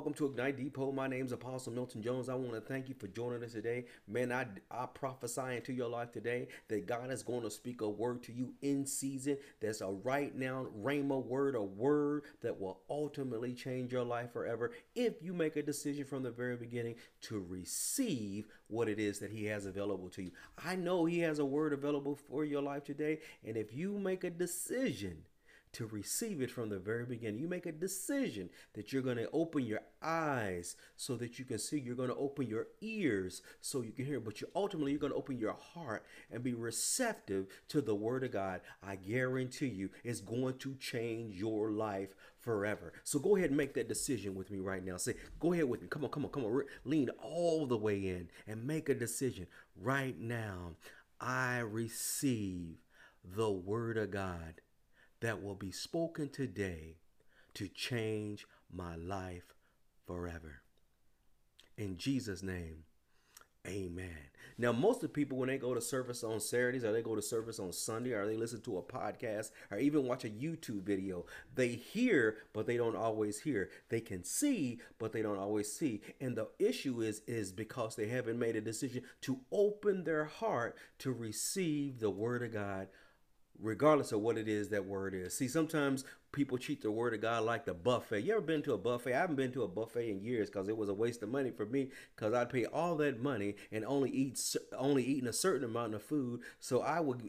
welcome to Ignite Depot. My name is Apostle Milton Jones. I want to thank you for joining us today. Man, I, I prophesy into your life today that God is going to speak a word to you in season. That's a right now rhema word, a word that will ultimately change your life forever if you make a decision from the very beginning to receive what it is that He has available to you. I know He has a word available for your life today. And if you make a decision, to receive it from the very beginning. You make a decision that you're going to open your eyes so that you can see. You're going to open your ears so you can hear. But you ultimately you're going to open your heart and be receptive to the word of God. I guarantee you, it's going to change your life forever. So go ahead and make that decision with me right now. Say, go ahead with me. Come on, come on, come on. Lean all the way in and make a decision right now. I receive the word of God that will be spoken today to change my life forever. In Jesus' name, amen. Now, most of the people, when they go to service on Saturdays or they go to service on Sunday or they listen to a podcast or even watch a YouTube video, they hear, but they don't always hear. They can see, but they don't always see. And the issue is, is because they haven't made a decision to open their heart to receive the word of God regardless of what it is that word is. See, sometimes people treat the word of God like the buffet. You ever been to a buffet? I haven't been to a buffet in years because it was a waste of money for me because I'd pay all that money and only eat only eating a certain amount of food. So I would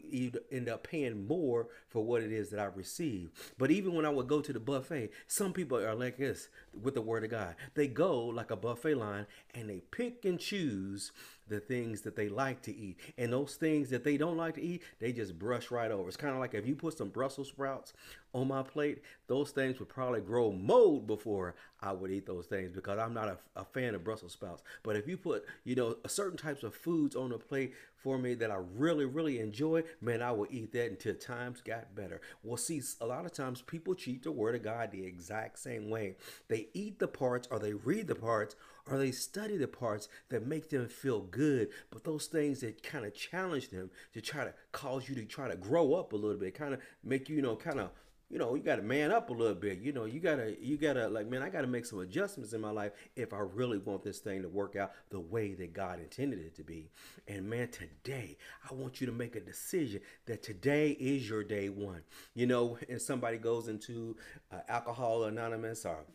end up paying more for what it is that I receive. But even when I would go to the buffet, some people are like this with the word of God. They go like a buffet line and they pick and choose the things that they like to eat. And those things that they don't like to eat, they just brush right over. It's kind of like if you put some Brussels sprouts on my plate, those things would probably grow mold before I would eat those things because I'm not a, a, fan of Brussels sprouts. But if you put, you know, certain types of foods on a plate for me that I really, really enjoy, man, I will eat that until times got better. Well, see, a lot of times people cheat the Word of God the exact same way. They eat the parts or they read the parts or they study the parts that make them feel good, but those things that kind of challenge them to try to cause you to try to grow up a little bit, kind of make you, you know, kind of you know, you got to man up a little bit. You know, you gotta, you gotta, like, man, I gotta make some adjustments in my life if I really want this thing to work out the way that God intended it to be. And man, today I want you to make a decision that today is your day one. You know, and somebody goes into uh, Alcohol Anonymous or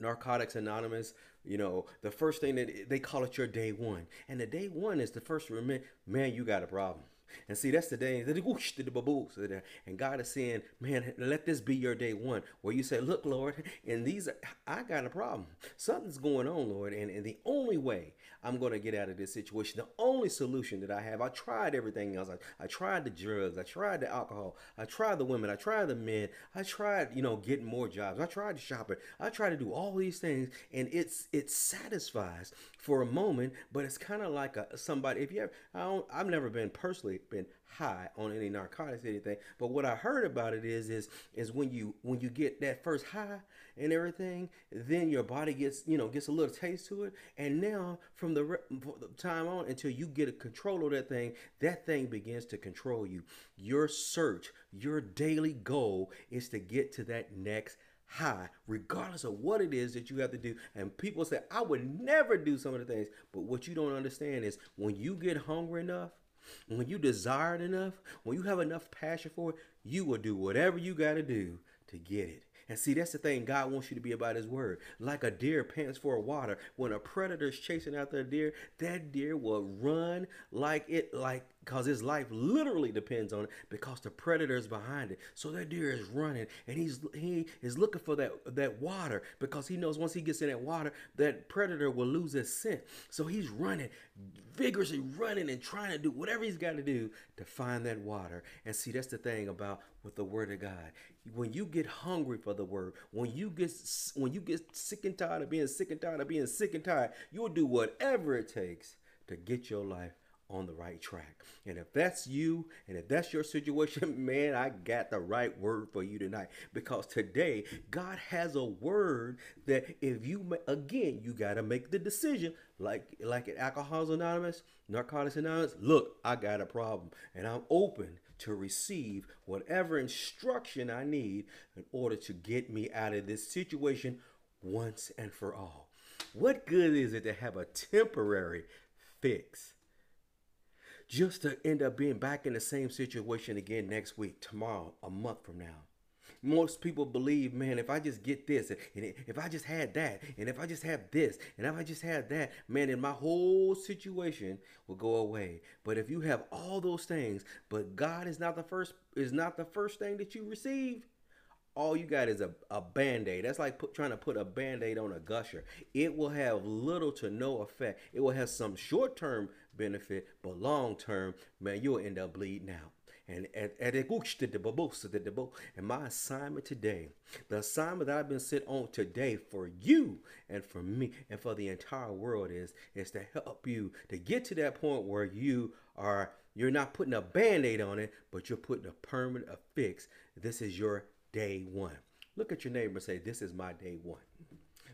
Narcotics Anonymous, you know, the first thing that they call it your day one. And the day one is the first remember, man, you got a problem. And see, that's the day. And God is saying, man, let this be your day one where you say, look, Lord, and these, are, I got a problem. Something's going on, Lord. And, and the only way I'm going to get out of this situation, the only solution that I have, I tried everything else. I, I tried the drugs. I tried the alcohol. I tried the women. I tried the men. I tried, you know, getting more jobs. I tried shopping. I tried to do all these things. And it's, it satisfies for a moment, but it's kind of like a, somebody, if you ever, I don't, I've never been personally been high on any narcotics anything. But what I heard about it is is is when you when you get that first high and everything, then your body gets you know gets a little taste to it, and now from the, from the time on until you get a control of that thing, that thing begins to control you. Your search, your daily goal is to get to that next high, regardless of what it is that you have to do. And people say, I would never do some of the things. But what you don't understand is when you get hungry enough, when you desire it enough, when you have enough passion for it, you will do whatever you got to do to get it. And see, that's the thing God wants you to be about His word. Like a deer pants for water. When a predator's chasing after a deer, that deer will run like it, like because his life literally depends on it because the predator is behind it so that deer is running and he's he is looking for that that water because he knows once he gets in that water that predator will lose his scent so he's running vigorously running and trying to do whatever he's got to do to find that water. And see, that's the thing about with the word of God. When you get hungry for the word, when you get when you get sick and tired of being sick and tired of being sick and tired, you'll do whatever it takes to get your life on the right track. And if that's you and if that's your situation, man, I got the right word for you tonight because today God has a word that if you again, you got to make the decision like like at Alcoholics Anonymous, Narcotics Anonymous, look, I got a problem and I'm open to receive whatever instruction I need in order to get me out of this situation once and for all. What good is it to have a temporary fix? Just to end up being back in the same situation again next week, tomorrow, a month from now. Most people believe, man, if I just get this, and if I just had that, and if I just have this, and if I just had that, man, then my whole situation will go away. But if you have all those things, but God is not the first, is not the first thing that you receive, all you got is a, a band-aid. That's like put, trying to put a band-aid on a gusher. It will have little to no effect. It will have some short-term benefit but long-term man you'll end up bleeding out and and my assignment today, the assignment that I've been sent on today for you and for me and for the entire world is is to help you to get to that point where you are you're not putting a band-aid on it, but you're putting a permanent fix. This is your day one. Look at your neighbor and say, This is my day one.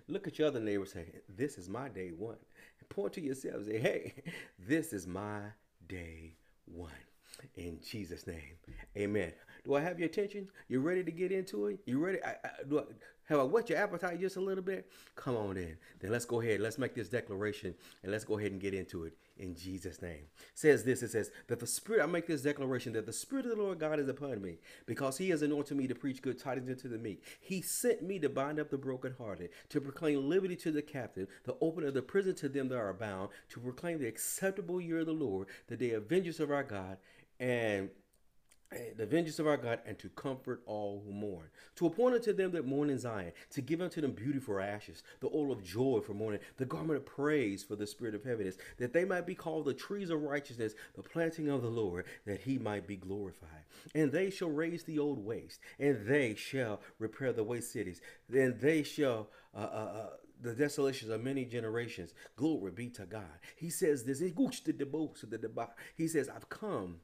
Look at your other neighbor and say, This is my day one. And point to yourself and say, Hey, this is my day one. In Jesus' name, amen. Do I have your attention? You ready to get into it? You ready? I, I, do I, have I whet your appetite just a little bit? Come on in. Then let's go ahead. Let's make this declaration and let's go ahead and get into it in Jesus' name. It says this it says that the Spirit, I make this declaration that the Spirit of the Lord God is upon me because He has anointed me to preach good tidings unto the meek. He sent me to bind up the brokenhearted, to proclaim liberty to the captive, the open of the prison to them that are bound, to proclaim the acceptable year of the Lord, the day of vengeance of our God, and the vengeance of our God, and to comfort all who mourn. To appoint unto them that mourn in Zion, to give unto them beauty for ashes, the oil of joy for mourning, the garment of praise for the spirit of heaviness, that they might be called the trees of righteousness, the planting of the Lord, that he might be glorified. And they shall raise the old waste, and they shall repair the waste cities. Then they shall uh, uh, uh, the desolations of many generations. Glory be to God. He says this. He says, I've come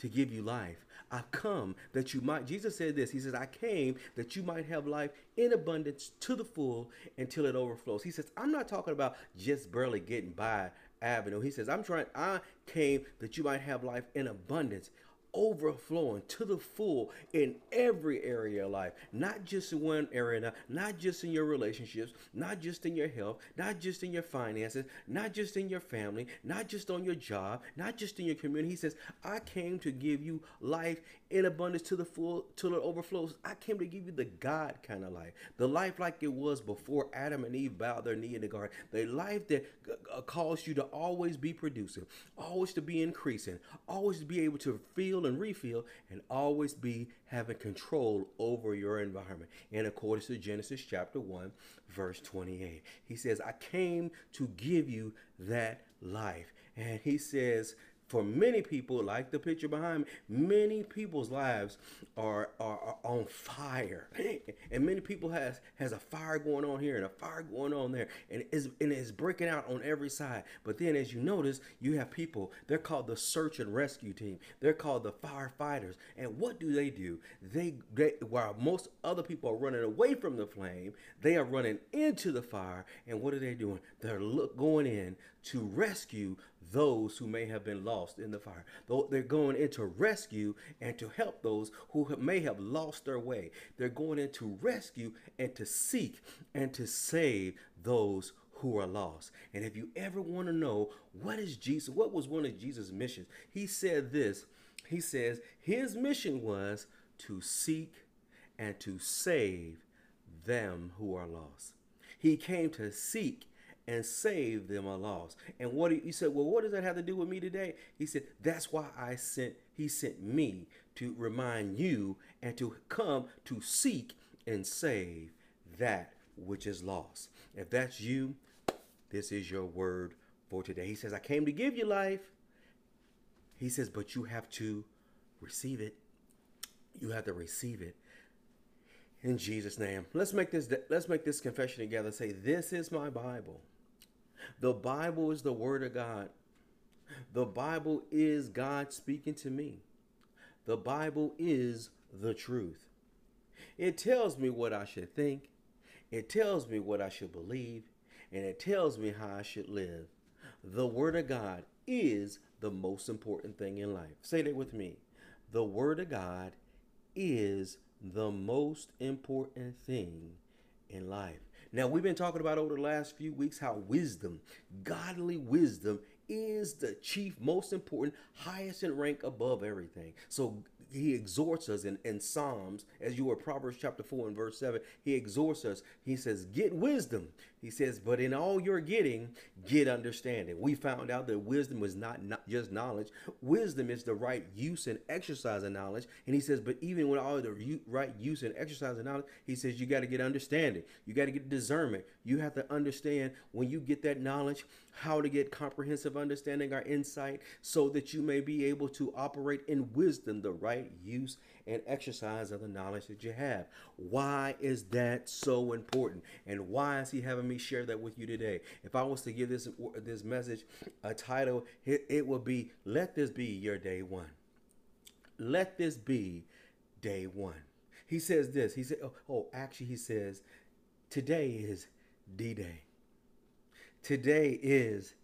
to give you life. I've come that you might, Jesus said this. He says, I came that you might have life in abundance to the full until it overflows. He says, I'm not talking about just barely getting by avenue. He says, I'm trying, I came that you might have life in abundance overflowing to the full in every area of life, not just in one area, not just in your relationships, not just in your health, not just in your finances, not just in your family, not just on your job, not just in your community. He says, I came to give you life in abundance to the full, till it overflows. I came to give you the God kind of life, the life like it was before Adam and Eve bowed their knee in the garden, the life that uh, calls you to always be producing, always to be increasing, always to be able to feel and refill, and always be having control over your environment. And according to Genesis chapter 1, verse 28, he says, I came to give you that life. And he says, for many people, like the picture behind me, many people's lives are, are, are, on fire. And many people has has a fire going on here and a fire going on there. And it's, and it's breaking out on every side. But then as you notice, you have people, they're called the search and rescue team. They're called the firefighters. And what do they do? They, they while most other people are running away from the flame, they are running into the fire. And what are they doing? They're look, going in to rescue those who may have been lost in the fire. They're going in to rescue and to help those who may have lost their way. They're going in to rescue and to seek and to save those who are lost. And if you ever want to know what is Jesus, what was one of Jesus' missions, he said this. He says his mission was to seek and to save them who are lost. He came to seek and save them a loss. And what he said, well, what does that have to do with me today? He said, that's why I sent, he sent me to remind you and to come to seek and save that which is lost. If that's you, this is your word for today. He says, I came to give you life. He says, but you have to receive it. You have to receive it in Jesus' name. Let's make this let's make this confession together. Say, this is my Bible. The Bible is the Word of God. The Bible is God speaking to me. The Bible is the truth. It tells me what I should think. It tells me what I should believe. And it tells me how I should live. The Word of God is the most important thing in life. Say that with me. The Word of God is the most important thing in life. Now, we've been talking about over the last few weeks how wisdom, godly wisdom, is the chief, most important, highest in rank above everything. So he exhorts us in, in Psalms, as you were Proverbs chapter 4 and verse 7, he exhorts us. He says, Get wisdom. He says, But in all you're getting, get understanding. We found out that wisdom was not, not just knowledge. Wisdom is the right use and exercise of knowledge. And he says, But even with all the right use and exercise of knowledge, he says, You got to get understanding. You got to get discernment. You have to understand when you get that knowledge, how to get comprehensive understanding or insight so that you may be able to operate in wisdom, the right use and exercise of the knowledge that you have. Why is that so important? And why is he having me share that with you today? If I was to give this this message a title, it, it would be Let This Be Your Day One. Let this be day one. He says this. He said, oh, oh actually, he says, today is D Day. Today is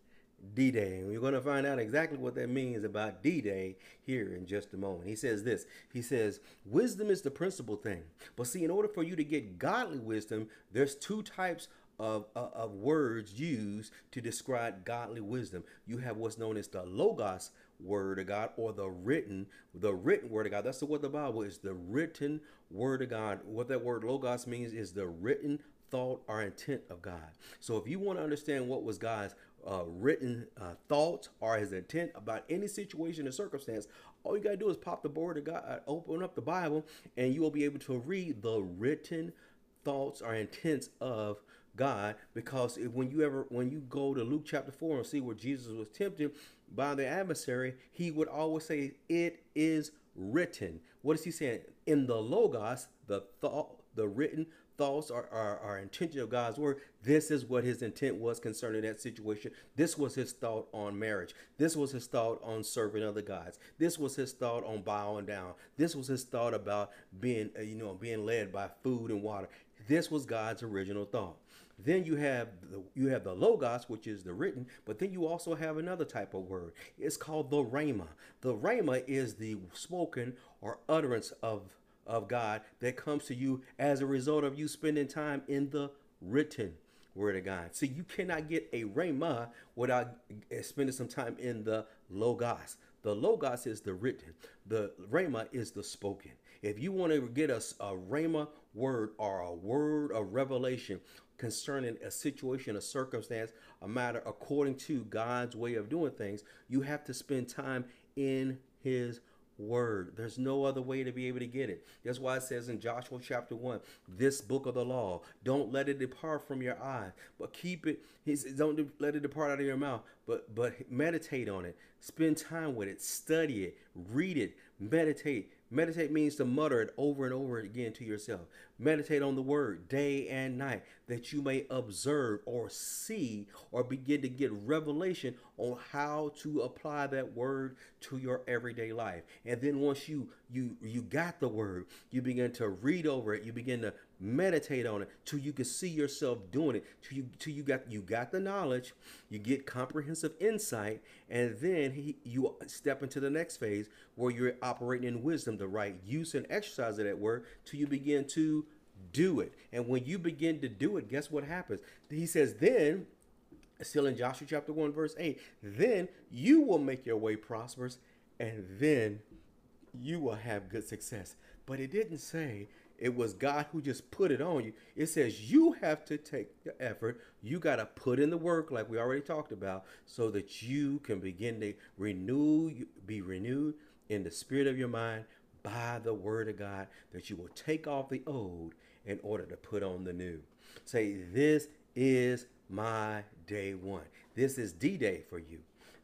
D Day. And we're going to find out exactly what that means about D Day here in just a moment. He says this He says, Wisdom is the principal thing. But see, in order for you to get godly wisdom, there's two types of, of, of words used to describe godly wisdom. You have what's known as the Logos word of God or the written, the written word of God. That's what the Bible is, the written word of God. What that word Logos means is the written thought or intent of God. So if you want to understand what was God's uh, written uh, thoughts or his intent about any situation or circumstance, all you got to do is pop the board of God, uh, open up the Bible, and you will be able to read the written thoughts or intents of God. Because when you ever when you go to Luke chapter four and see where Jesus was tempted by the adversary, he would always say, "It is written." What is he saying? In the logos, the thought, the written thoughts or, or intention of God's word, this is what his intent was concerning that situation. This was his thought on marriage. This was his thought on serving other gods. This was his thought on bowing down. This was his thought about being, uh, you know, being led by food and water. This was God's original thought. Then you have the you have the logos, which is the written, but then you also have another type of word. It's called the rhema. The rhema is the spoken or utterance of of God that comes to you as a result of you spending time in the written word of God. See, you cannot get a rhema without spending some time in the logos. The logos is the written. The rhema is the spoken. If you want to get a, a rhema word or a word of revelation concerning a situation, a circumstance, a matter according to God's way of doing things, you have to spend time in his word. There's no other way to be able to get it. That's why it says in Joshua chapter 1, this book of the law, don't let it depart from your eye, but keep it. Don't let it depart out of your mouth, but but meditate on it. Spend time with it. Study it. Read it. Meditate. Meditate means to mutter it over and over again to yourself. Meditate on the word day and night that you may observe or see or begin to get revelation on how to apply that word to your everyday life. And then once you you you got the word, you begin to read over it, you begin to meditate on it till you can see yourself doing it, till you till you got you got the knowledge, you get comprehensive insight, and then he, you step into the next phase where you're operating in wisdom, the right use and exercise of that word, till you begin to do it. And when you begin to do it, guess what happens? He says, then, still in Joshua chapter 1, verse 8, then you will make your way prosperous, and then you will have good success. But it didn't say it was God who just put it on you. It says you have to take the effort. You got to put in the work, like we already talked about, so that you can begin to renew, be renewed in the spirit of your mind by the word of God, that you will take off the old in order to put on the new. Say, This is my day one. This is D Day for you.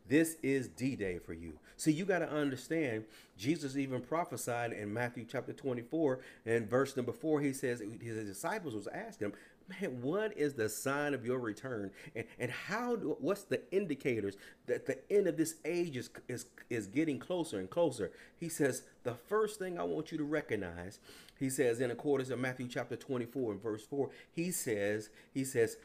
This is D Day for you. See, you got to understand, Jesus even prophesied in Matthew chapter 24 and verse number 4. He says, His disciples was asking him, Man, what is the sign of your return? And, and how do, what's the indicators that the end of this age is, is, is getting closer and closer? He says, The first thing I want you to recognize he says in accordance to Matthew chapter 24 and verse 4, he says, he says,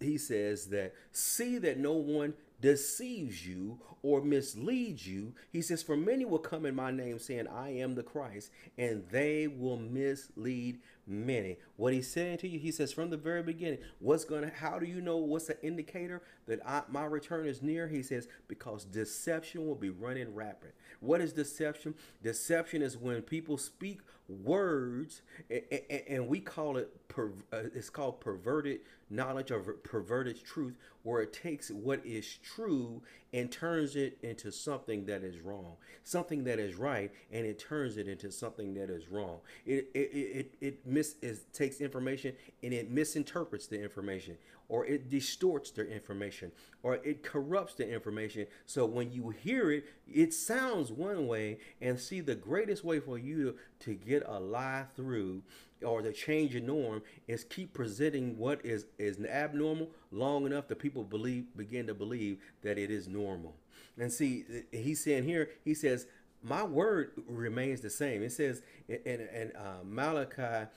he says that see that no one deceives you or misleads you. He says, For many will come in my name saying, I am the Christ, and they will mislead many. What he's saying to you, he says from the very beginning, what's gonna how do you know what's the indicator that I, my return is near? He says, because deception will be running rapid. What is deception? Deception is when people speak words and, and, and we call it per, uh, it's called perverted knowledge or perverted truth where it takes what is true and turns it into something that is wrong something that is right and it turns it into something that is wrong. It it it, it mis it takes information and it misinterprets the information or it distorts their information or it corrupts the information. So when you hear it it sounds one way and see the greatest way for you to, get a lie through or to change your norm is keep presenting what is is abnormal long enough that people believe begin to believe that it is normal. And see he's saying here he says my word remains the same. It says in, in, in uh, malachi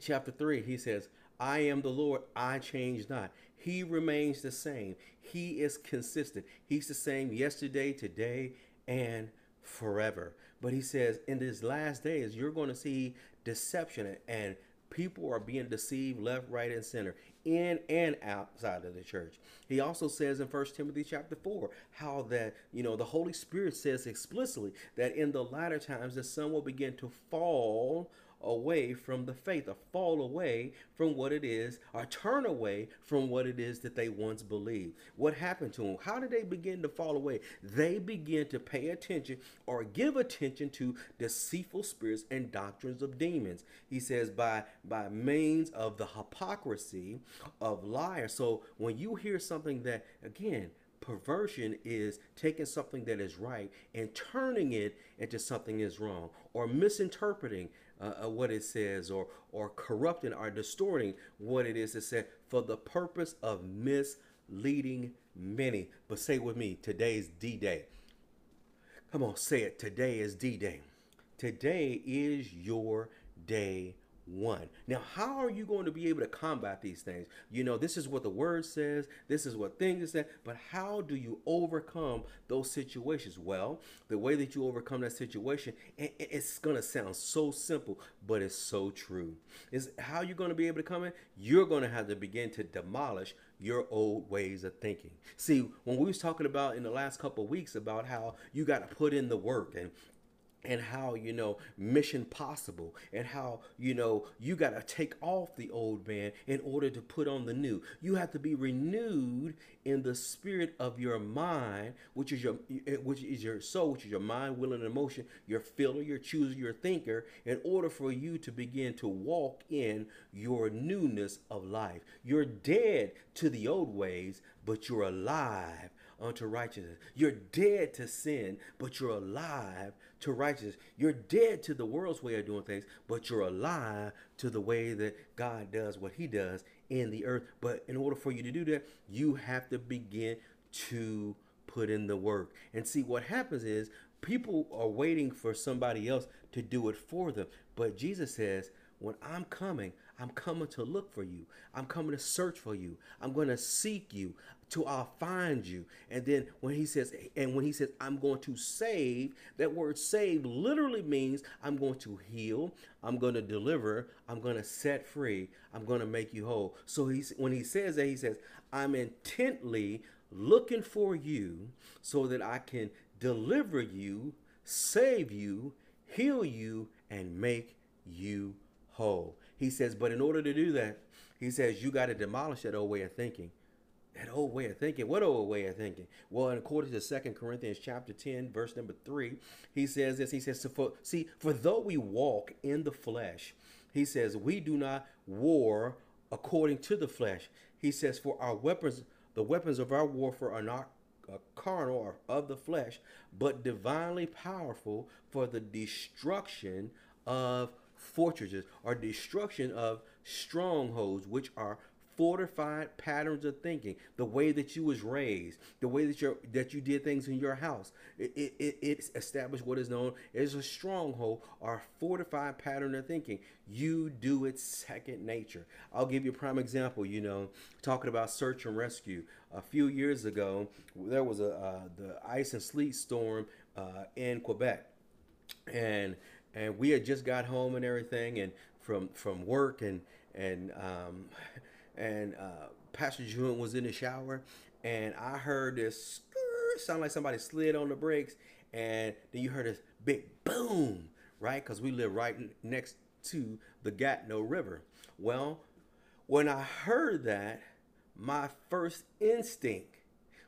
chapter 3 he says I am the Lord, I change not. He remains the same. He is consistent. He's the same yesterday, today, and forever. But he says, in these last days, you're going to see deception and people are being deceived left, right, and center, in and outside of the church. He also says in First Timothy chapter 4 how that, you know, the Holy Spirit says explicitly that in the latter times the sun will begin to fall away from the faith or fall away from what it is or turn away from what it is that they once believed. What happened to them? How did they begin to fall away? They begin to pay attention or give attention to deceitful spirits and doctrines of demons. He says by by means of the hypocrisy of liars. So when you hear something that again perversion is taking something that is right and turning it into something is wrong or misinterpreting uh, uh, what it says or or corrupting or distorting what it is it said for the purpose of misleading many. But say with me today's d-day. Come on say it. Today is d-day. Today is your day one. Now, how are you going to be able to combat these things? You know, this is what the word says, this is what things say, but how do you overcome those situations? Well, the way that you overcome that situation, it's to sound so simple, but it's so true. Is how you're to be able to come in? You're to have to begin to demolish your old ways of thinking. See, when we was talking about in the last couple weeks about how you got to put in the work and and how you know mission possible and how you know you got to take off the old man in order to put on the new you have to be renewed in the spirit of your mind which is your eh, which is your soul which is your mind will and emotion your feeler your chooser your thinker in order for you to begin to walk in your newness of life you're dead to the old ways but you're alive unto righteousness. You're dead to sin, but you're alive to righteousness. You're dead to the world's way of doing things, but you're alive to the way that God does what he does in the earth. But in order for you to do that, you have to begin to put in the work. And see what happens is people are waiting for somebody else to do it for them. But Jesus says, when I'm coming, I'm coming to look for you. I'm coming to search for you. I'm going to seek you till I'll find you. And then when he says, and when he says, I'm going to save, that word save literally means I'm going to heal, I'm going to deliver, I'm going to set free, I'm going to make you whole. So he's when he says that, he says, I'm intently looking for you so that I can deliver you, save you, heal you, and make you whole. He says, but in order to do that, he says you got to demolish that old way of thinking. That old way of thinking. What old way of thinking? Well, according to Second Corinthians chapter 10, verse number 3, he says this. He says, so for, see, for though we walk in the flesh, he says, we do not war according to the flesh. He says, for our weapons, the weapons of our warfare are not uh, carnal or of the flesh, but divinely powerful for the destruction of fortresses or destruction of strongholds, which are fortified patterns of thinking, the way that you was raised, the way that you that you did things in your house. It, it, it established what is known as a stronghold or a fortified pattern of thinking. You do it second nature. I'll give you a prime example. You know, talking about search and rescue. A few years ago, there was a uh, the ice and sleet storm uh, in Quebec, and and we had just got home and everything and from from work and and um, and uh, Pastor June was in the shower, and I heard this sound like somebody slid on the brakes, and then you heard this big boom, right? Because we live right next to the Gatineau River. Well, when I heard that, my first instinct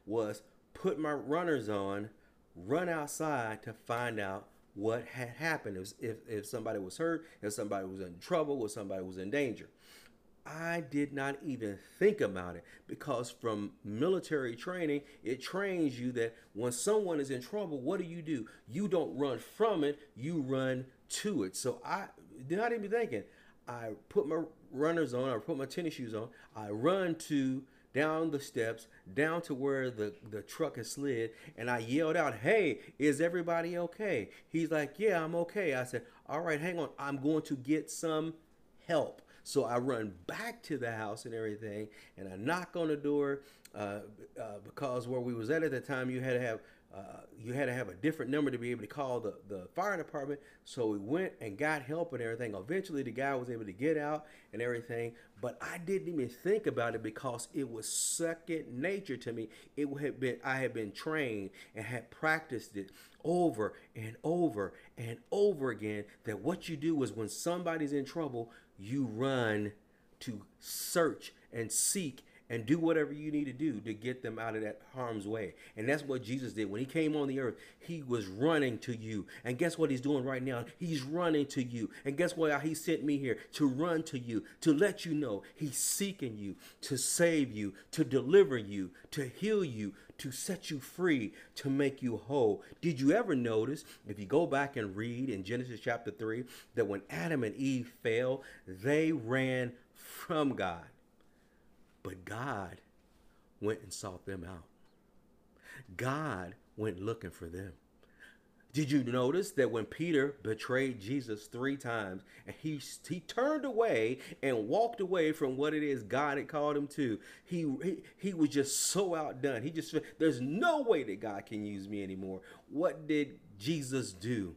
was put my runners on, run outside to find out what had happened. If, if, if somebody was hurt, if somebody was in trouble, or somebody was in danger. I did not even think about it because from military training, it trains you that when someone is in trouble, what do you do? You don't run from it, you run to it. So I did not even thinking. I put my runners on, I put my tennis shoes on, I run to down the steps, down to where the, the truck has slid, and I yelled out, Hey, is everybody okay? He's like, Yeah, I'm okay. I said, All right, hang on. I'm going to get some help. So I run back to the house and everything, and I knock on the door uh, uh, because where we was at at the time, you had to have uh, you had to have a different number to be able to call the, the fire department. So we went and got help and everything. Eventually, the guy was able to get out and everything. But I didn't even think about it because it was second nature to me. It had been I had been trained and had practiced it over and over and over again. That what you do is when somebody's in trouble, you run to search and seek and do whatever you need to do to get them out of that harm's way. And that's what Jesus did. When he came on the earth, he was running to you. And guess what he's doing right now? He's running to you. And guess what? He sent me here to run to you, to let you know he's seeking you, to save you, to deliver you, to heal you, to set you free, to make you whole. Did you ever notice, if you go back and read in Genesis chapter 3, that when Adam and Eve fell, they ran from God. But God went and sought them out. God went looking for them. Did you notice that when Peter betrayed Jesus three times and he he turned away and walked away from what it is God had called him to, he he, he was just so outdone. He just there's no way that God can use me anymore. What did Jesus do?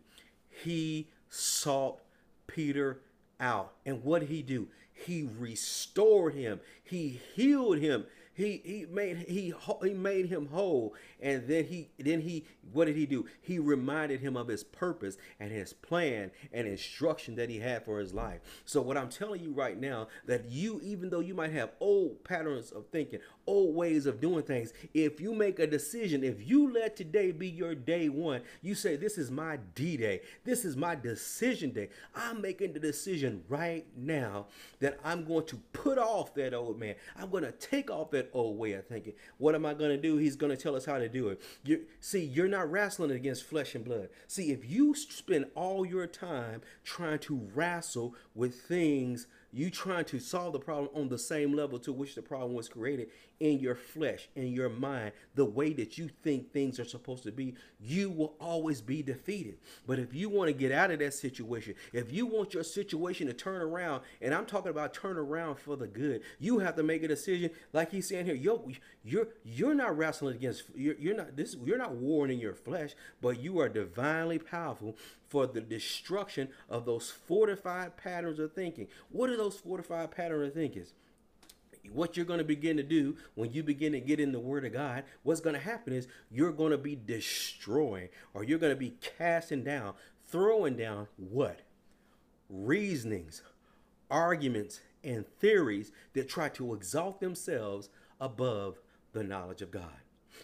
He sought Peter out. And what did he do? He restored him. He healed him. He he made he he made him whole, and then he then he what did he do? He reminded him of his purpose and his plan and instruction that he had for his life. So what I'm telling you right now that you even though you might have old patterns of thinking, old ways of doing things, if you make a decision, if you let today be your day one, you say this is my D-day. This is my decision day. I'm making the decision right now that I'm going to put off that old man. I'm going to take off that old oh, way of thinking. What am I going to do? He's going to tell us how to do it. You see, you're not wrestling against flesh and blood. See, if you spend all your time trying to wrestle with things you trying to solve the problem on the same level to which the problem was created in your flesh, in your mind, the way that you think things are supposed to be, you will always be defeated. But if you want to get out of that situation, if you want your situation to turn around, and I'm talking about turn around for the good, you have to make a decision. Like he's saying here, yo, you're you're not wrestling against you're, you're not this you're not warring in your flesh, but you are divinely powerful for the destruction of those fortified patterns of thinking. What are those fortified patterns of thinking? What you're going to begin to do when you begin to get in the Word of God, what's going to happen is you're going to be destroying or you're going to be casting down, throwing down what? Reasonings, arguments, and theories that try to exalt themselves above the knowledge of God.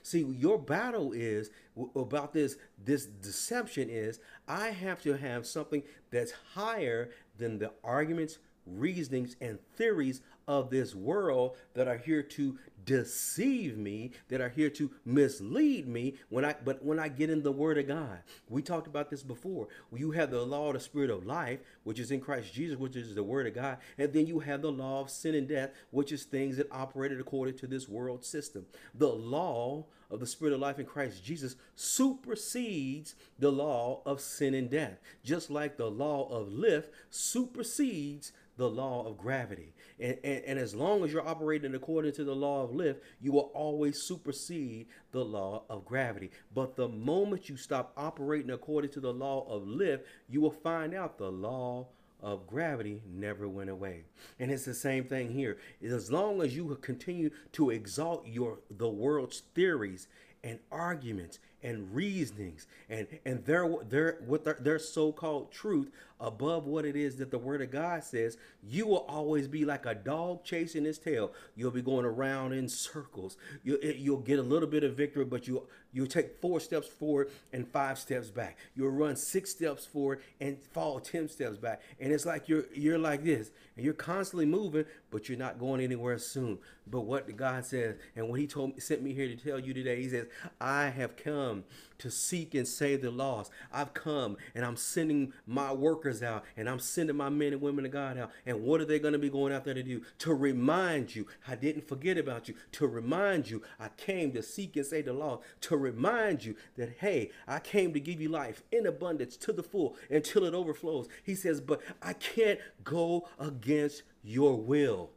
See, your battle is about this this deception is I have to have something that's higher than the arguments, reasonings and theories of this world that are here to deceive me that are here to mislead me when i but when i get in the word of god. We talked about this before. You have the law of the spirit of life which is in christ jesus which is the word of god and then you have the law of sin and death which is things that operated according to this world system. The law of the spirit of life in christ jesus supersedes the law of sin and death. Just like the law of lift supersedes the law of gravity. And, and, and, as long as you're operating according to the law of lift, you will always supersede the law of gravity. But the moment you stop operating according to the law of lift, you will find out the law of gravity never went away. And it's the same thing here. As long as you continue to exalt your the world's theories and arguments and reasonings and and their their with their, their so-called truth above what it is that the word of God says, you will always be like a dog chasing his tail. You'll be going around in circles. You you'll get a little bit of victory, but you you'll take four steps forward and five steps back. You'll run six steps forward and fall ten steps back. And it's like you're you're like this, and you're constantly moving, but you're not going anywhere soon. But what God says, and what He told me, sent me here to tell you today, He says, "I have come to seek and save the lost. I've come, and I'm sending my workers out, and I'm sending my men and women of God out. And what are they going to be going out there to do? To remind you, I didn't forget about you. To remind you, I came to seek and save the lost. To remind you that hey, I came to give you life in abundance to the full until it overflows." He says, "But I can't go against your will."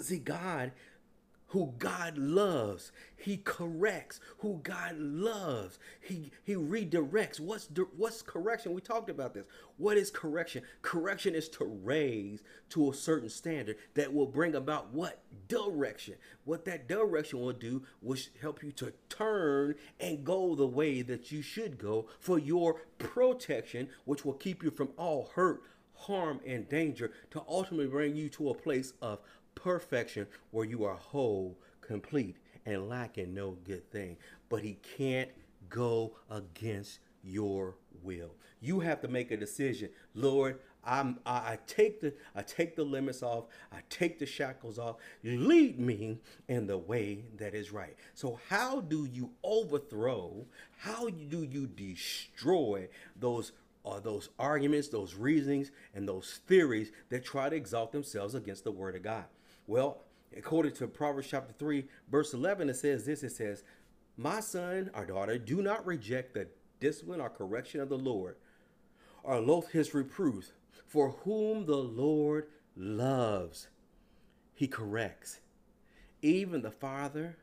See, God, who God loves, He corrects. Who God loves, He He redirects. What's what's correction? We talked about this. What is correction? Correction is to raise to a certain standard that will bring about what direction. What that direction will do will help you to turn and go the way that you should go for your protection, which will keep you from all hurt, harm, and danger to ultimately bring you to a place of perfection where you are whole, complete, and lacking no good thing. But he can't go against your will. You have to make a decision. Lord, I'm, I take the I take the limits off. I take the shackles off. Lead me in the way that is right. So how do you overthrow? How do you destroy those are those arguments, those reasonings, and those theories that try to exalt themselves against the word of God. Well, according to Proverbs chapter 3, verse 11, it says this it says, My son or daughter, do not reject the discipline or correction of the Lord, or loathe his reproof, for whom the Lord loves, he corrects. Even the father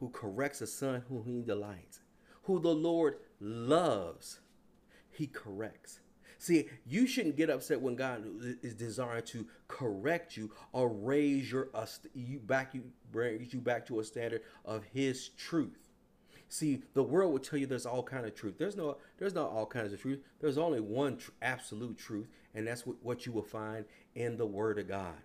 who corrects a son whom he delights, who the Lord loves, he corrects. See, you shouldn't get upset when God is desiring to correct you or raise your uh, you back you brings you back to a standard of His truth. See, the world will tell you there's all kind of truth. There's no there's not all kinds of truth. There's only one tr- absolute truth, and that's what, what you will find in the Word of God.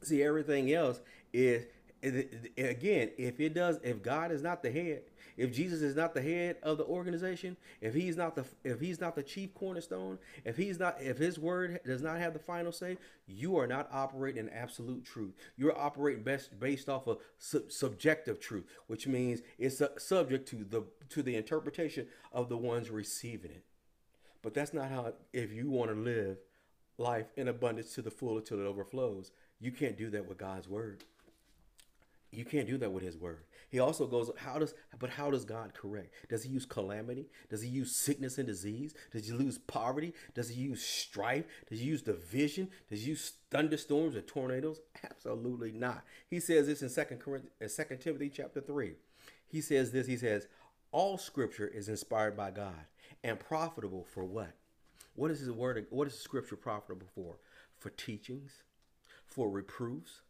See, everything else is again, if it does, if God is not the head, if Jesus is not the head of the organization, if he's not the if he's not the chief cornerstone, if he's not if his word does not have the final say, you are not operating in absolute truth. You're operating best based off of su- subjective truth, which means it's subject to the to the interpretation of the ones receiving it. But that's not how if you want to live life in abundance to the full until it overflows, you can't do that with God's word. You can't do that with his word. He also goes, how does but how does God correct? Does he use calamity? Does he use sickness and disease? Does he use poverty? Does he use strife? Does he use division? Does he use thunderstorms or tornadoes? Absolutely not. He says this in Second Corinthians, Second Timothy chapter 3. He says this, he says, all scripture is inspired by God and profitable for what? What is his word? What is scripture profitable for? For teachings, for reproofs,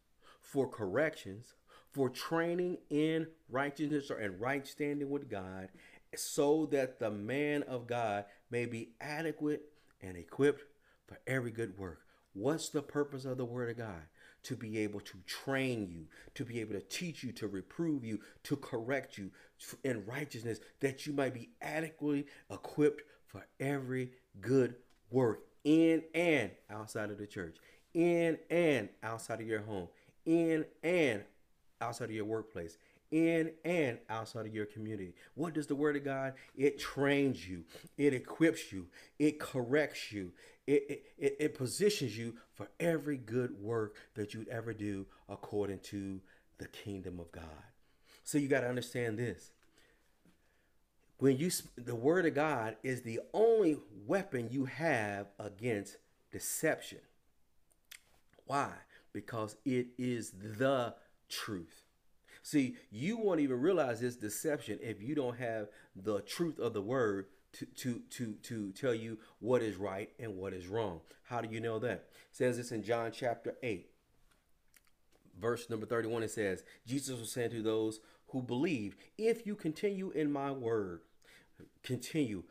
for corrections, for training in righteousness or in right standing with God, so that the man of God may be adequate and equipped for every good work. What's the purpose of the Word of God? To be able to train you, to be able to teach you, to reprove you, to correct you in righteousness, that you might be adequately equipped for every good work in and outside of the church, in and outside of your home, in and outside of your workplace, in and outside of your community. What does the Word of God? It trains you, it equips you, it corrects you, it, it, it positions you for every good work that you'd ever do according to the kingdom of God. So you got to understand this. When you the word of God is the only weapon you have against deception. Why? Because it is the truth. See, you won't even realize this deception if you don't have the truth of the word to, to, to, to tell you what is right and what is wrong. How do you know that? It says this in John chapter 8, verse number 31. It says, Jesus was saying to those who believe, if you continue in my word, continue,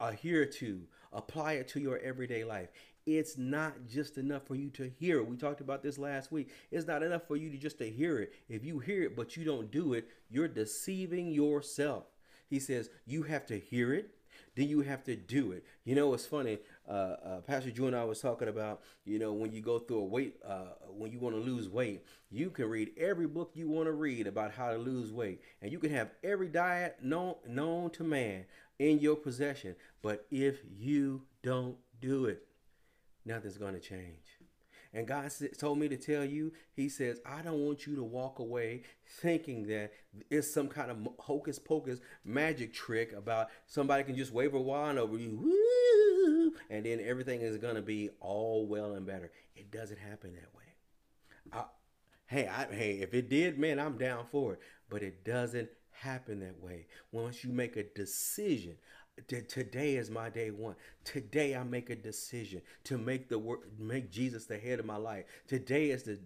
adhere to, apply it to your everyday life. It's not just enough for you to hear it. We talked about this last week. It's not enough for you to just to hear it. If you hear it but you don't do it, you're deceiving yourself. He says you have to hear it, then you have to do it. You know, it's funny. Uh, uh, Pastor Drew and I was talking about, you know, when you go through a weight, uh, when you want to lose weight, you can read every book you want to read about how to lose weight, and you can have every diet known known to man in your possession. But if you don't do it, nothing's going to change. And God told me to tell you, He says, I don't want you to walk away thinking that it's some kind of hocus pocus magic trick about somebody can just wave a wand over you, and then everything is going to be all well and better. It doesn't happen that way. I, hey, I, hey, if it did, man, I'm down for it. But it doesn't happen that way. Once you make a decision, today is my day one. Today I make a decision to make the word, make Jesus the head of my life. Today is the,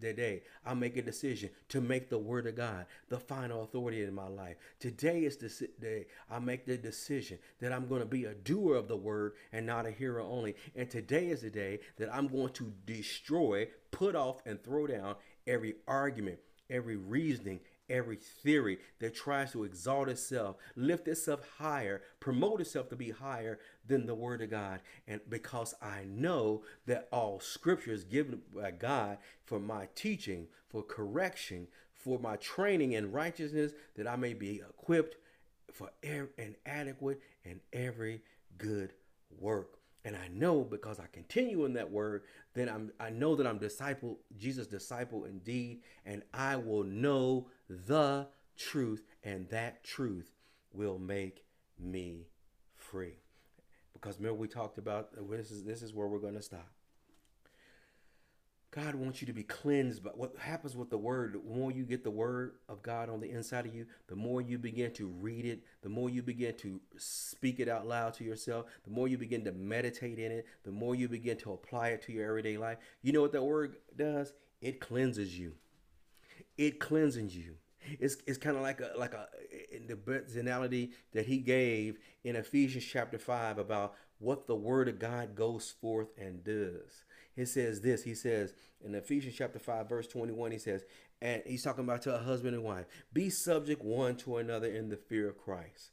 the day I make a decision to make the word of God the final authority in my life. Today is the day I make the decision that I'm going to be a doer of the word and not a hearer only. And today is the day that I'm going to destroy, put off, and throw down every argument, every reasoning, every theory that tries to exalt itself, lift itself higher, promote itself to be higher than the Word of God. And because I know that all Scripture is given by God for my teaching, for correction, for my training in righteousness, that I may be equipped for and adequate in every good work. And I know because I continue in that word, then I'm I know that I'm disciple, Jesus' disciple indeed, and I will know the truth, and that truth will make me free. Because remember, we talked about uh, this is this is where we're going to stop. God wants you to be cleansed. But what happens with the word, the more you get the word of God on the inside of you, the more you begin to read it, the more you begin to speak it out loud to yourself, the more you begin to meditate in it, the more you begin to apply it to your everyday life. You know what that word does? It cleanses you. It cleanses you. It's, it's kind of like a like a in the analogy that he gave in Ephesians chapter five about what the word of God goes forth and does. He says this. He says in Ephesians chapter five verse twenty one. He says, and he's talking about to a husband and wife, be subject one to another in the fear of Christ.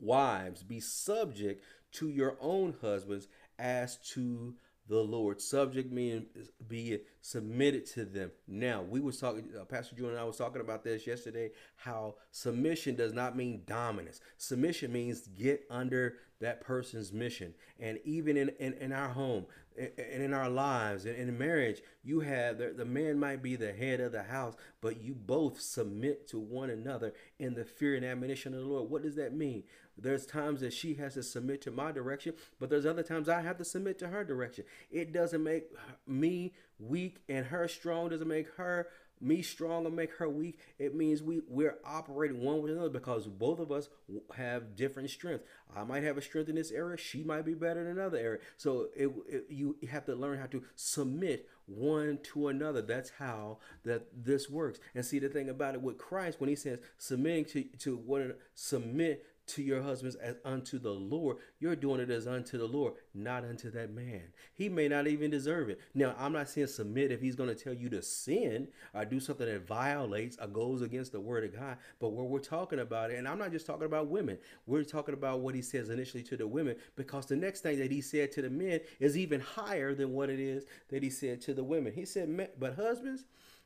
Wives, be subject to your own husbands as to the Lord. Subject meaning be submitted to them. Now we was talking, uh, Pastor Drew and I was talking about this yesterday. How submission does not mean dominance. Submission means get under that person's mission. And even in in, in our home, and in our lives and in marriage you have the, man might be the head of the house but you both submit to one another in the fear and admonition of the lord. What does that mean? There's times that she has to submit to my direction but there's other times i have to submit to her direction. It doesn't make me weak and her strong doesn't make her me strong and make her weak it means we we're operating one with another because both of us have different strengths. I might have a strength in this area she might be better in another area. So it, it, you have to learn how to submit one to another. That's how that this works. And see the thing about it with christ when he says submitting to to one submit to your husbands as unto the Lord, you're doing it as unto the Lord, not unto that man. He may not even deserve it. Now, I'm not saying submit if he's going to tell you to sin or do something that violates or goes against the word of God. But what we're talking about, and I'm not just talking about women, we're talking about what he says initially to the women, because the next thing that he said to the men is even higher than what it is that he said to the women. He said, but husbands,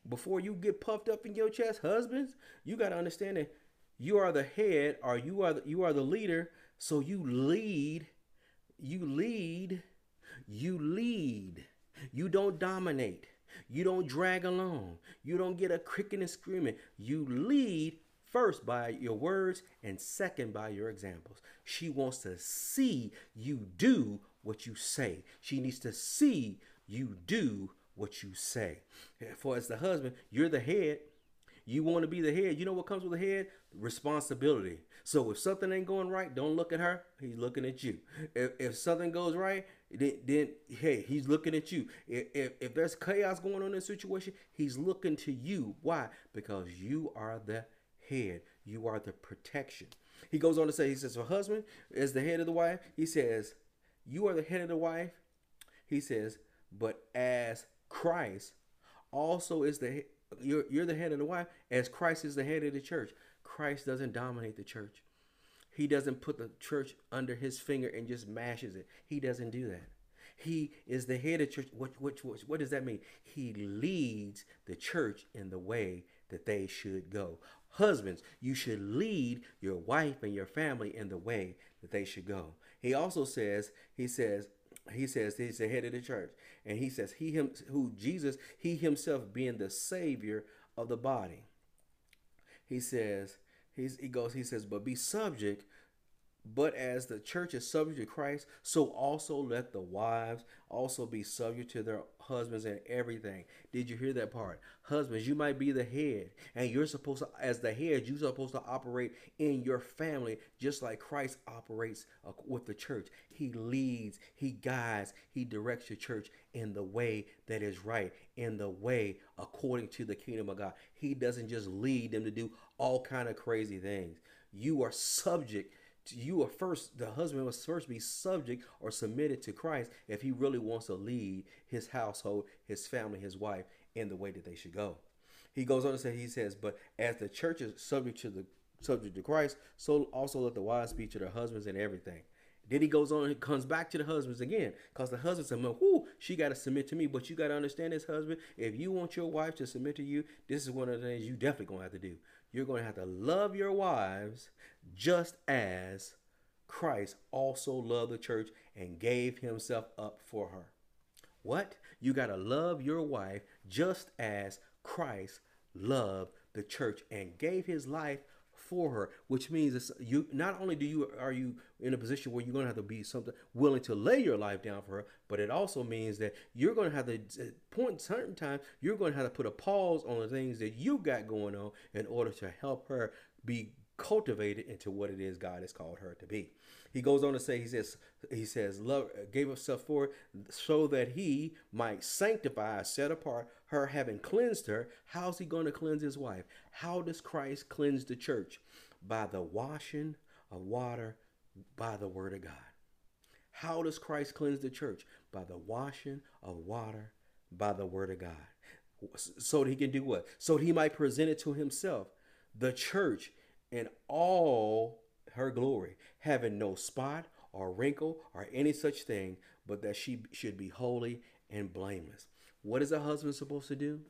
before you get puffed up in your chest, husbands, you got to understand that you are the head or you are the, you are the leader. So you lead you lead you lead. You don't dominate. You don't drag along. You don't get a cricking and screaming. You lead first by your words and second by your examples. She wants to see you do what you say. She needs to see you do what you say. For as the husband you're the head You want to be the head. You know what comes with the head? Responsibility. So if something ain't going right, don't look at her. He's looking at you. If, if something goes right, then, then hey, he's looking at you. If, if, if there's chaos going on in a situation, he's looking to you. Why? Because you are the head. You are the protection. He goes on to say, he says, for husband is the head of the wife. He says, you are the head of the wife. He says, but as Christ also is the you're, you're the head of the wife as Christ is the head of the church. Christ doesn't dominate the church. He doesn't put the church under his finger and just mashes it. He doesn't do that. He is the head of church. What, what, what, what does that mean? He leads the church in the way that they should go. Husbands, you should lead your wife and your family in the way that they should go. He also says, he says, he says he's the head of the church. And he says he him who Jesus, he himself being the savior of the body. He says, he goes, he says, but be subject but as the church is subject to Christ, so also let the wives also be subject to their husbands and everything. Did you hear that part? Husbands, you might be the head, and you're supposed to, as the head, you're supposed to operate in your family just like Christ operates uh, with the church. He leads, he guides, he directs your church in the way that is right, in the way according to the kingdom of God. He doesn't just lead them to do all kind of crazy things. You are subject you are first the husband must first be subject or submitted to Christ if he really wants to lead his household, his family, his wife in the way that they should go. He goes on to say, he says, but as the church is subject to the subject to Christ, so also let the wives be to their husbands in everything. Then he goes on and comes back to the husbands again. Because the husband said, well, whoo, she got to submit to me. But you got to understand this, husband. If you want your wife to submit to you, this is one of the things you definitely going to have to do. You're going to have to love your wives just as Christ also loved the church and gave himself up for her. What? You got to love your wife just as Christ loved the church and gave his life for her, which means it's, you not only do you are you in a position where you're going to have to be something willing to lay your life down for her, but it also means that you're going to have to at point certain times you're going to have to put a pause on the things that you got going on in order to help her be cultivated into what it is God has called her to be. He goes on to say, he says, he says, love gave himself for so that he might sanctify, set apart her, having cleansed her. How's he going to cleanse his wife? How does Christ cleanse the church? By the washing of water by the word of God. How does Christ cleanse the church? By the washing of water by the word of God. So that he can do what? So that he might present it to himself, the church, in all her glory, having no spot or wrinkle or any such thing, but that she should be holy and blameless. What is a husband supposed to do?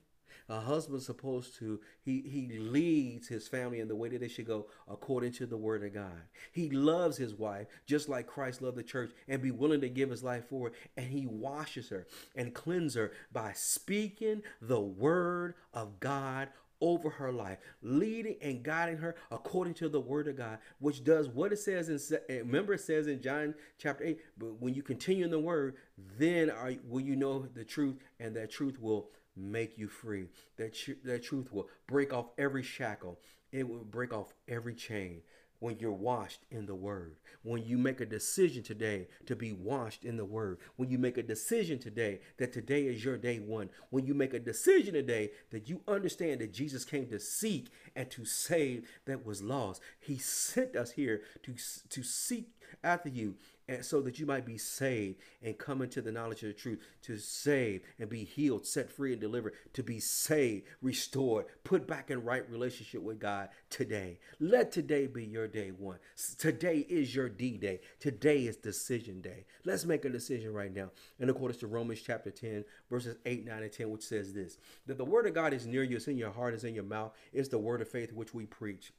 A husband's supposed to he he leads his family in the way that they should go according to the word of God. He loves his wife just like Christ loved the church and be willing to give his life for her. And he washes her and cleanses her by speaking the word of God over her life, leading and guiding her according to the word of God, which does what it says in eh, remember it says in John chapter 8, but when you continue in the word, then are will you know the truth and that truth will make you free. That that truth will break off every shackle. It will break off every chain when you're washed in the word. When you make a decision today to be washed in the word. When you make a decision today that today is your day one. When you make a decision today that you understand that Jesus came to seek and to save that was lost. He sent us here to, to seek after you and so that you might be saved and come into the knowledge of the truth, to save and be healed, set free and delivered, to be saved, restored, put back in right relationship with God today. Let today be your day one. Today is your D day. Today is decision day. Let's make a decision right now. And according to Romans chapter 10, verses 8, 9, and 10, which says this that the word of God is near you, it's in your heart, it's in your mouth, it's the word of faith which we preach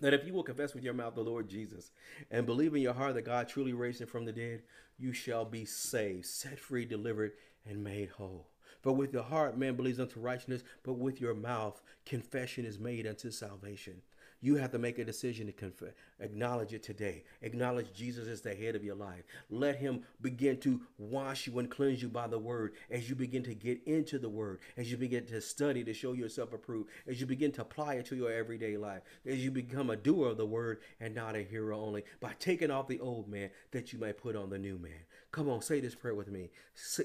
that if you will confess with your mouth the Lord Jesus and believe in your heart that God truly raised him from the dead, you shall be saved, set free, delivered, and made whole. For with your heart man believes unto righteousness, but with your mouth confession is made unto salvation. You have to make a decision to confess, acknowledge it today. Acknowledge Jesus is the head of your life. Let him begin to wash you and cleanse you by the word as you begin to get into the word, as you begin to study to show yourself approved, as you begin to apply it to your everyday life, as you become a doer of the word and not a hearer only, by taking off the old man that you may put on the new man. Come on, say this prayer with me.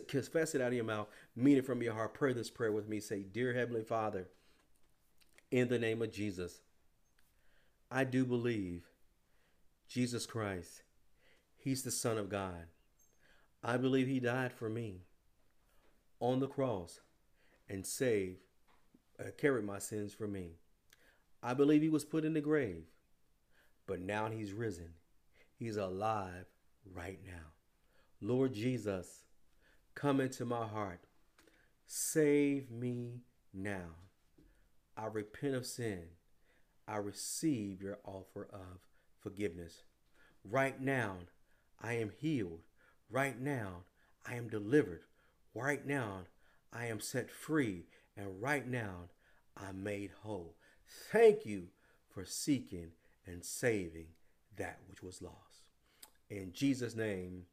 Confess it out of your mouth, mean it from your heart. Pray this prayer with me. Say, Dear Heavenly Father, in the name of Jesus, I do believe Jesus Christ, He's the Son of God. I believe He died for me on the cross and saved, uh, carried my sins for me. I believe He was put in the grave, but now He's risen. He's alive right now. Lord Jesus, come into my heart. Save me now. I repent of sin. I receive your offer of forgiveness. Right now, I am healed. Right now, I am delivered. Right now, I am set free. And right now, I'm made whole. Thank you for seeking and saving that which was lost. In Jesus' name,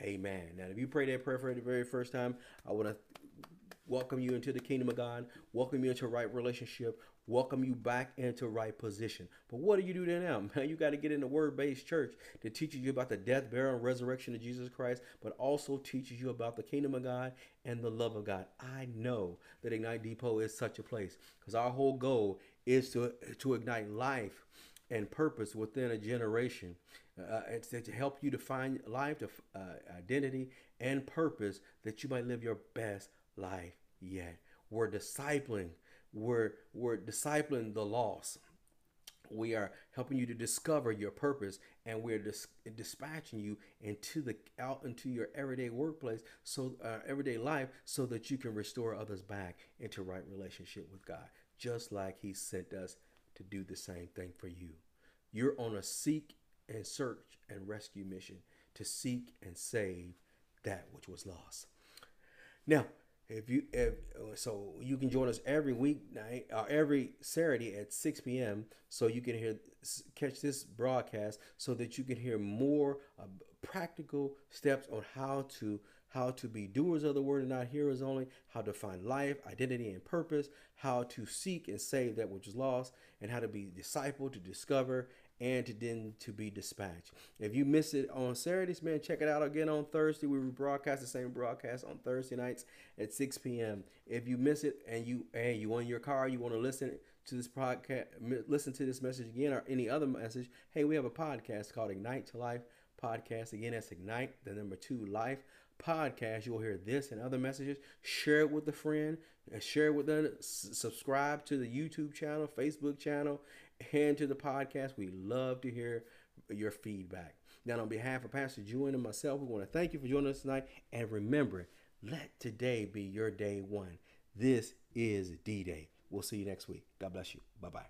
amen. Now, if you pray that prayer for the very first time, I want to welcome you into the kingdom of God, welcome you into a right relationship, welcome you back into right position. But what do you do then now? Man, you got to get in the word-based church that teaches you about the death, burial, and resurrection of Jesus Christ, but also teaches you about the kingdom of God and the love of God. I know that Ignite Depot is such a place because our whole goal is to to ignite life and purpose within a generation. Uh, it's to help you to find life, to, uh, identity, and purpose that you might live your best life yet. We're discipling. We're we're discipling the lost. We are helping you to discover your purpose, and we're dis- dispatching you into the out into your everyday workplace, so uh, everyday life, so that you can restore others back into right relationship with God, just like He sent us to do the same thing for you. You're on a seek and search and rescue mission to seek and save that which was lost. Now, if you if so, you can join us every weeknight or uh, every Saturday at 6 p.m. So you can hear catch this broadcast so that you can hear more uh, practical steps on how to how to be doers of the word and not hearers only, how to find life, identity, and purpose, how to seek and save that which is lost, and how to be disciple to discover and to then to be dispatched. If you miss it on Saturdays, man, check it out again on Thursday. We broadcast the same broadcast on Thursday nights at 6 p.m. If you miss it and you hey you on your car, you want to listen to this podcast, listen to this message again or any other message, hey, we have a podcast called Ignite 2 Life podcast. Again, that's Ignite, the number two life podcast. You'll hear this and other messages. Share it with a friend. Uh, share it with them. Subscribe to the YouTube channel, Facebook channel, and to the podcast. We love to hear your feedback. Now, on behalf of Pastor Julian and myself, we want to thank you for joining us tonight. And remember, let today be your day one. This is D Day. We'll see you next week. God bless you. Bye bye.